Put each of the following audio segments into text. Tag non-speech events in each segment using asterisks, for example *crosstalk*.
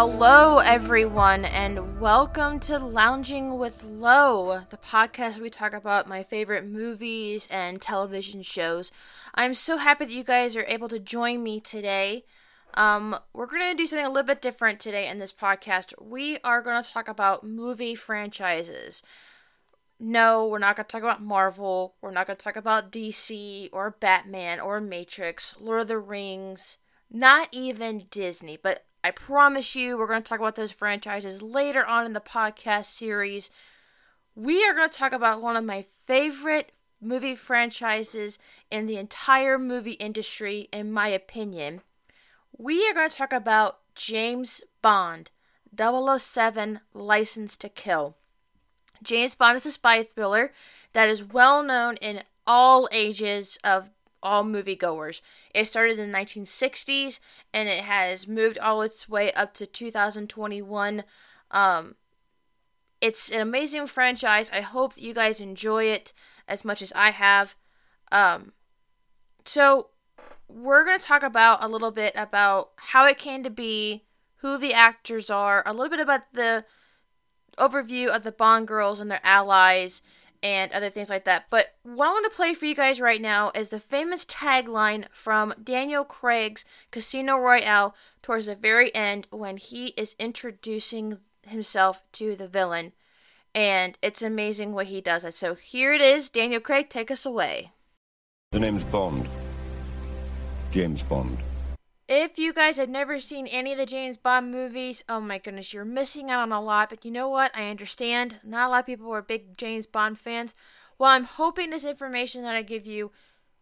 Hello, everyone, and welcome to Lounging with Lo, the podcast we talk about my favorite movies and television shows. I'm so happy that you guys are able to join me today. Um, we're going to do something a little bit different today in this podcast. We are going to talk about movie franchises. No, we're not going to talk about Marvel. We're not going to talk about DC or Batman or Matrix, Lord of the Rings, not even Disney. But I promise you, we're going to talk about those franchises later on in the podcast series. We are going to talk about one of my favorite movie franchises in the entire movie industry, in my opinion. We are going to talk about James Bond, 007 License to Kill. James Bond is a spy thriller that is well known in all ages of all moviegoers. It started in the 1960s and it has moved all its way up to 2021. Um, it's an amazing franchise. I hope that you guys enjoy it as much as I have. Um, so, we're going to talk about a little bit about how it came to be, who the actors are, a little bit about the overview of the Bond girls and their allies and other things like that. But what I'm going to play for you guys right now is the famous tagline from Daniel Craig's Casino Royale towards the very end when he is introducing himself to the villain. And it's amazing what he does. So here it is. Daniel Craig, take us away. The name's Bond. James Bond. If you guys have never seen any of the James Bond movies, oh my goodness, you're missing out on a lot. But you know what? I understand. Not a lot of people are big James Bond fans. Well, I'm hoping this information that I give you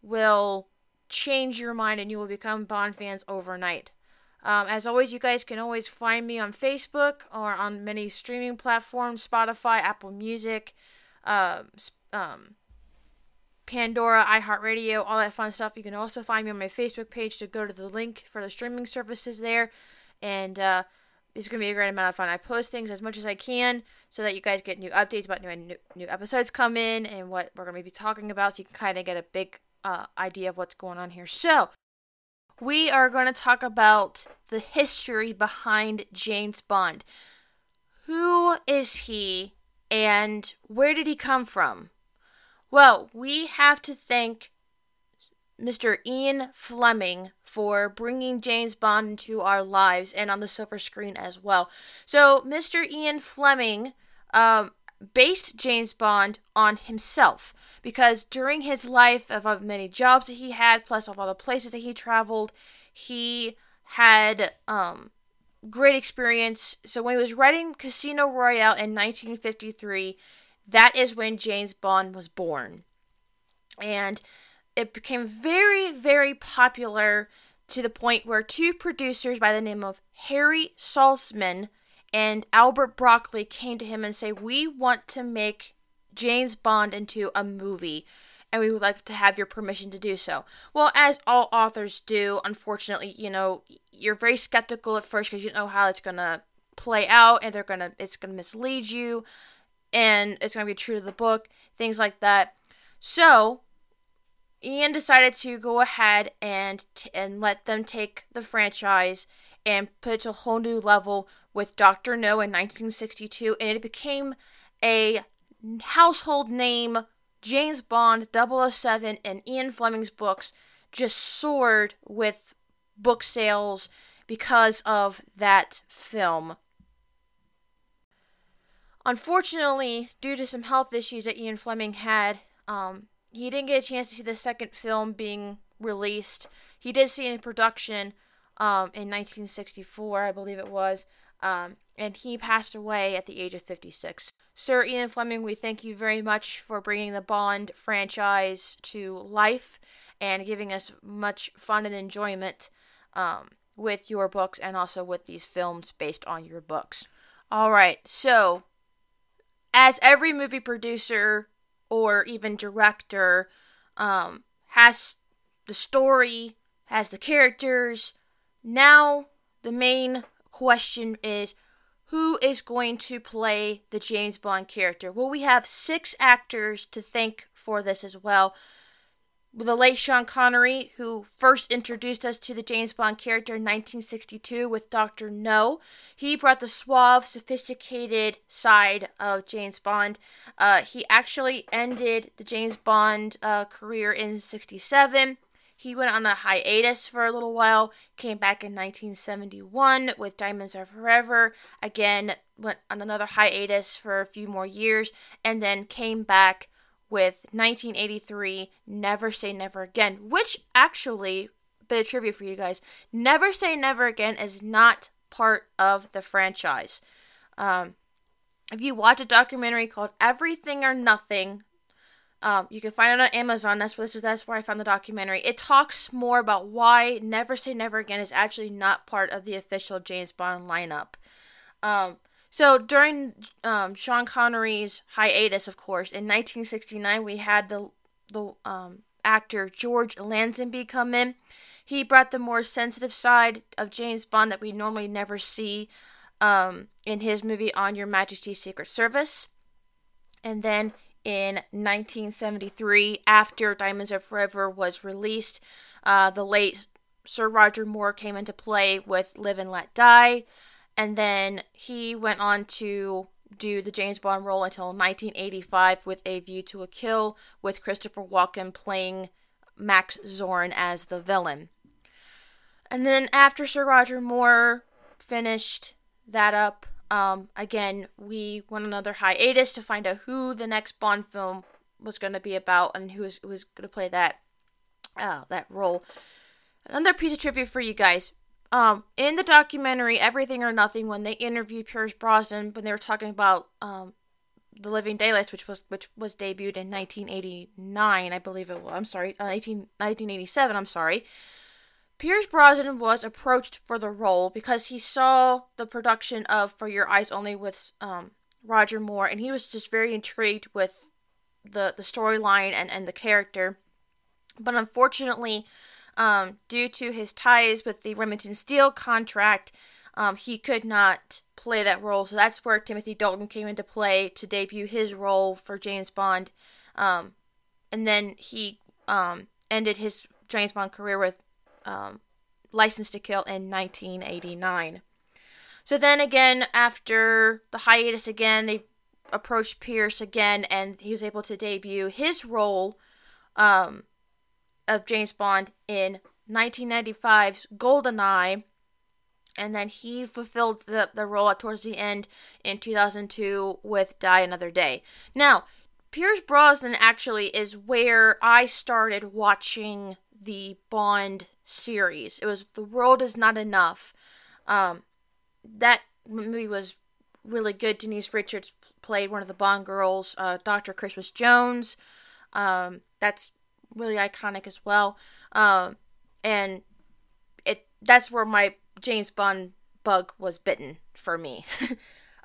will change your mind and you will become Bond fans overnight. Um, as always, you guys can always find me on Facebook or on many streaming platforms Spotify, Apple Music, uh, um, Pandora, iHeartRadio, all that fun stuff. You can also find me on my Facebook page to go to the link for the streaming services there. And uh, it's going to be a great amount of fun. I post things as much as I can so that you guys get new updates about new, new, new episodes come in and what we're going to be talking about so you can kind of get a big uh, idea of what's going on here. So, we are going to talk about the history behind James Bond. Who is he and where did he come from? Well, we have to thank Mr. Ian Fleming for bringing James Bond into our lives and on the silver screen as well. So, Mr. Ian Fleming um, based James Bond on himself because during his life of, of many jobs that he had, plus of all the places that he traveled, he had um, great experience. So, when he was writing Casino Royale in 1953, that is when James Bond was born. And it became very, very popular to the point where two producers by the name of Harry Saltzman and Albert Broccoli came to him and say, "We want to make James Bond into a movie." And we would like to have your permission to do so. Well, as all authors do, unfortunately, you know, you're very skeptical at first because you know how it's gonna play out, and they're gonna it's gonna mislead you and it's going to be true to the book, things like that. So, Ian decided to go ahead and t- and let them take the franchise and put it to a whole new level with Doctor No in 1962, and it became a household name. James Bond 007 and Ian Fleming's books just soared with book sales because of that film. Unfortunately, due to some health issues that Ian Fleming had, um, he didn't get a chance to see the second film being released. He did see it in production um, in 1964, I believe it was, um, and he passed away at the age of 56. Sir Ian Fleming, we thank you very much for bringing the Bond franchise to life and giving us much fun and enjoyment um, with your books and also with these films based on your books. All right, so as every movie producer or even director um, has the story, has the characters. Now, the main question is who is going to play the James Bond character? Well, we have six actors to thank for this as well. The late Sean Connery, who first introduced us to the James Bond character in 1962 with Dr. No. He brought the suave, sophisticated side of James Bond. Uh, he actually ended the James Bond uh, career in 67. He went on a hiatus for a little while, came back in 1971 with Diamonds Are Forever, again, went on another hiatus for a few more years, and then came back with 1983 Never Say Never Again, which actually, bit of trivia for you guys, Never Say Never Again is not part of the franchise. Um, if you watch a documentary called Everything or Nothing, um, you can find it on Amazon. That's where this is. That's where I found the documentary. It talks more about why Never Say Never Again is actually not part of the official James Bond lineup. Um, so during um, Sean Connery's hiatus, of course, in 1969, we had the the um, actor George Lazenby come in. He brought the more sensitive side of James Bond that we normally never see um, in his movie On Your Majesty's Secret Service. And then in 1973, after Diamonds Are Forever was released, uh, the late Sir Roger Moore came into play with Live and Let Die and then he went on to do the James Bond role until 1985 with A View to a Kill, with Christopher Walken playing Max Zorin as the villain. And then after Sir Roger Moore finished that up, um, again, we went another hiatus to find out who the next Bond film was going to be about and who was, was going to play that uh, that role. Another piece of trivia for you guys. Um, in the documentary Everything or Nothing, when they interviewed Pierce Brosnan, when they were talking about um, the Living Daylights, which was which was debuted in 1989, I believe it was. I'm sorry, uh, 18, 1987. I'm sorry. Pierce Brosnan was approached for the role because he saw the production of For Your Eyes Only with um, Roger Moore, and he was just very intrigued with the the storyline and and the character. But unfortunately, um, due to his ties with the Remington Steele contract, um, he could not play that role. So that's where Timothy Dalton came into play to debut his role for James Bond. Um, and then he um, ended his James Bond career with um, License to Kill in 1989. So then again, after the hiatus again, they approached Pierce again, and he was able to debut his role um, of James Bond in 1995's GoldenEye, and then he fulfilled the, the role towards the end in 2002 with Die Another Day. Now, Pierce Brosnan actually is where I started watching the Bond series. It was The World Is Not Enough. Um, that movie was really good. Denise Richards played one of the Bond girls, uh, Dr. Christmas Jones. Um, that's really iconic as well. Um, and it that's where my James Bond bug was bitten for me. *laughs*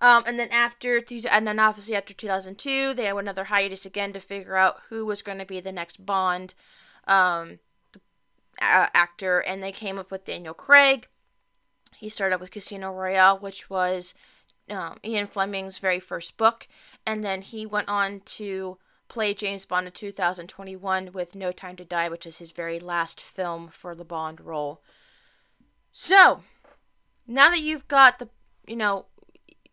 um, and then after, and then obviously after 2002, they had another hiatus again to figure out who was going to be the next Bond um, actor, and they came up with Daniel Craig. He started with Casino Royale, which was um, Ian Fleming's very first book, and then he went on to play James Bond in 2021 with No Time to Die, which is his very last film for the Bond role. So, now that you've got the, you know,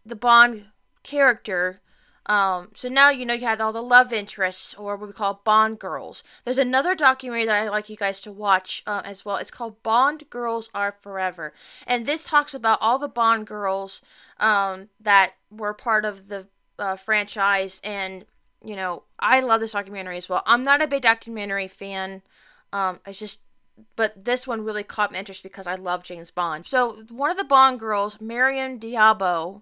the Bond character, um, so now you know you had all the love interests, or what we call Bond girls. There's another documentary that I like you guys to watch uh, as well. It's called Bond Girls Are Forever, and this talks about all the Bond girls um, that were part of the uh, franchise and you know, I love this documentary as well. I'm not a big documentary fan. Um, it's just, but this one really caught my interest because I love James Bond. So one of the Bond girls, Maryam d'Abo,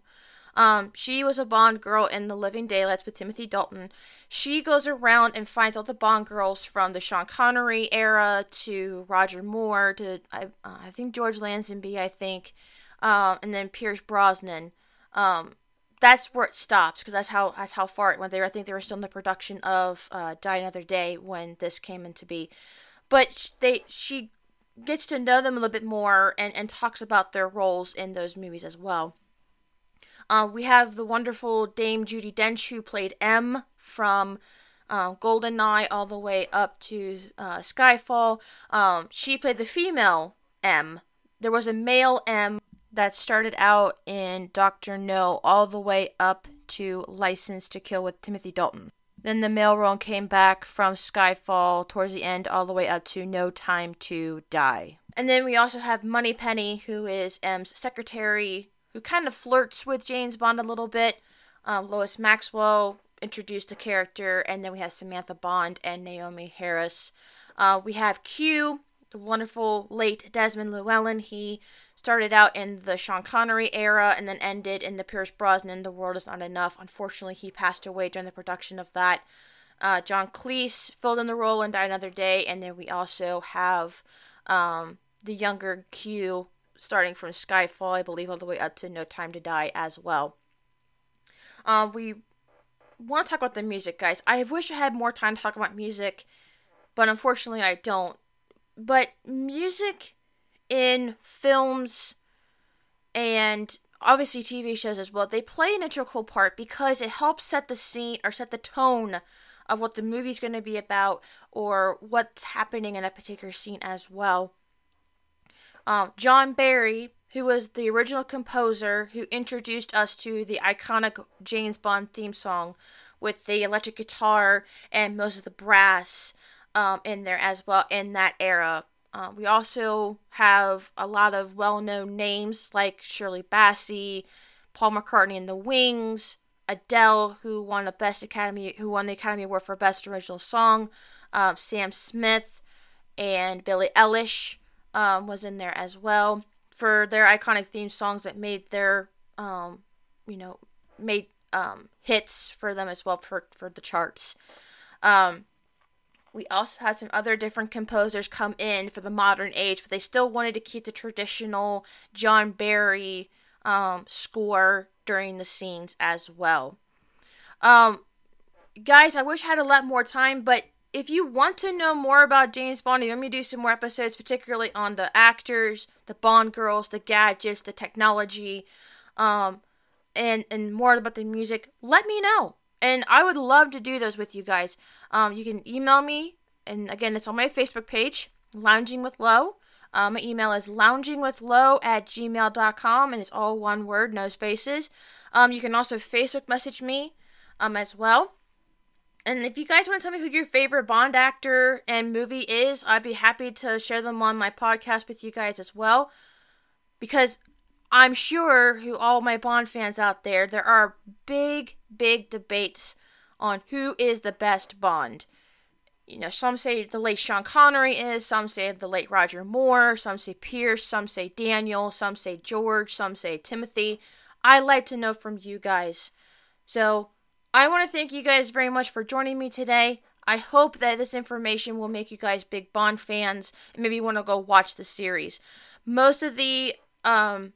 um, she was a Bond girl in The Living Daylights with Timothy Dalton. She goes around and finds all the Bond girls from the Sean Connery era to Roger Moore to I, uh, I think George Lazenby, I think, uh, and then Pierce Brosnan. Um, that's where it stops because that's how that's how far it went. There, I think they were still in the production of uh, Die Another Day when this came into be, but they she gets to know them a little bit more and and talks about their roles in those movies as well. Uh, we have the wonderful Dame Judi Dench who played M from um, GoldenEye all the way up to uh, Skyfall. Um, she played the female M. There was a male M that started out in Doctor No all the way up to License to Kill with Timothy Dalton. Then the male role came back from Skyfall towards the end all the way up to No Time to Die. And then we also have Moneypenny, who is M's secretary, who kind of flirts with James Bond a little bit. Um, Lois Maxwell introduced the character, and then we have Samantha Bond and Naomie Harris. Uh, we have Q, wonderful late Desmond Llewellyn. He started out in the Sean Connery era and then ended in the Pierce Brosnan The World Is Not Enough. Unfortunately, he passed away during the production of that. Uh, John Cleese filled in the role and Die another day, and then we also have um, the younger Q starting from Skyfall, I believe, all the way up to No Time to Die as well. Uh, we want to talk about the music, guys. I wish I had more time to talk about music, but unfortunately, I don't. But music in films and obviously TV shows as well, they play an integral part because it helps set the scene or set the tone of what the movie's going to be about or what's happening in that particular scene as well. Um, John Barry, who was the original composer who introduced us to the iconic James Bond theme song with the electric guitar and most of the brass um, in there as well in that era. Uh, we also have a lot of well known names like Shirley Bassey, Paul McCartney and the Wings, Adele, who won the Best Academy, who won the Academy Award for Best Original Song, uh, Sam Smith, and Billie Eilish um, was in there as well for their iconic theme songs that made their, um, you know, made um, hits for them as well for for the charts. Um, we also had some other different composers come in for the modern age, but they still wanted to keep the traditional John Barry um, score during the scenes as well. Um, guys, I wish I had a lot more time, but if you want to know more about James Bond, want me do some more episodes, particularly on the actors, the Bond girls, the gadgets, the technology, um, and and more about the music, let me know and I would love to do those with you guys. Um, you can email me, and again, it's on my Facebook page, Lounging with Low. Um, my email is loungingwithlow at gmail.com, and it's all one word, no spaces. Um, you can also Facebook message me um, as well. And if you guys want to tell me who your favorite Bond actor and movie is, I'd be happy to share them on my podcast with you guys as well. Because I'm sure who all my Bond fans out there, there are big, big debates on who is the best Bond. You know, some say the late Sean Connery is, some say the late Roger Moore, some say Pierce, some say Daniel, some say George, some say Timothy. I'd like to know from you guys. So, I want to thank you guys very much for joining me today. I hope that this information will make you guys big Bond fans and maybe want to go watch the series. Most of the um,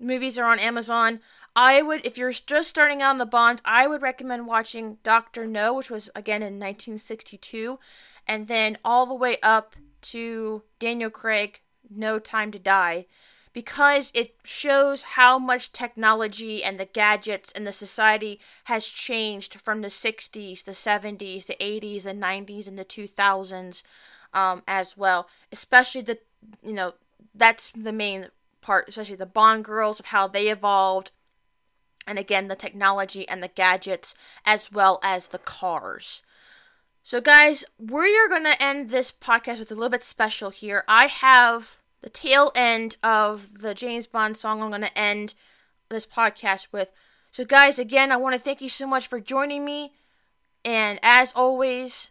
movies are on Amazon. I would, if you're just starting out on the Bonds, I would recommend watching Doctor No, which was again in 1962, and then all the way up to Daniel Craig, No Time to Die, because it shows how much technology and the gadgets and the society has changed from the 60s, the 70s, the 80s, the 90s, and the 2000s um, as well. Especially the, you know, that's the main part, especially the Bond girls, of how they evolved, and again, the technology and the gadgets, as well as the cars. So, guys, we are going to end this podcast with a little bit special here. I have the tail end of the James Bond song I'm going to end this podcast with. So, guys, again, I want to thank you so much for joining me. And as always,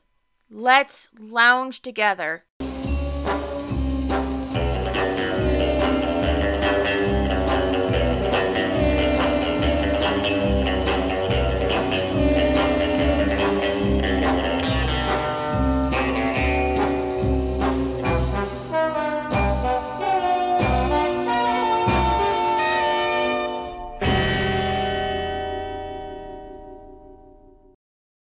let's lounge together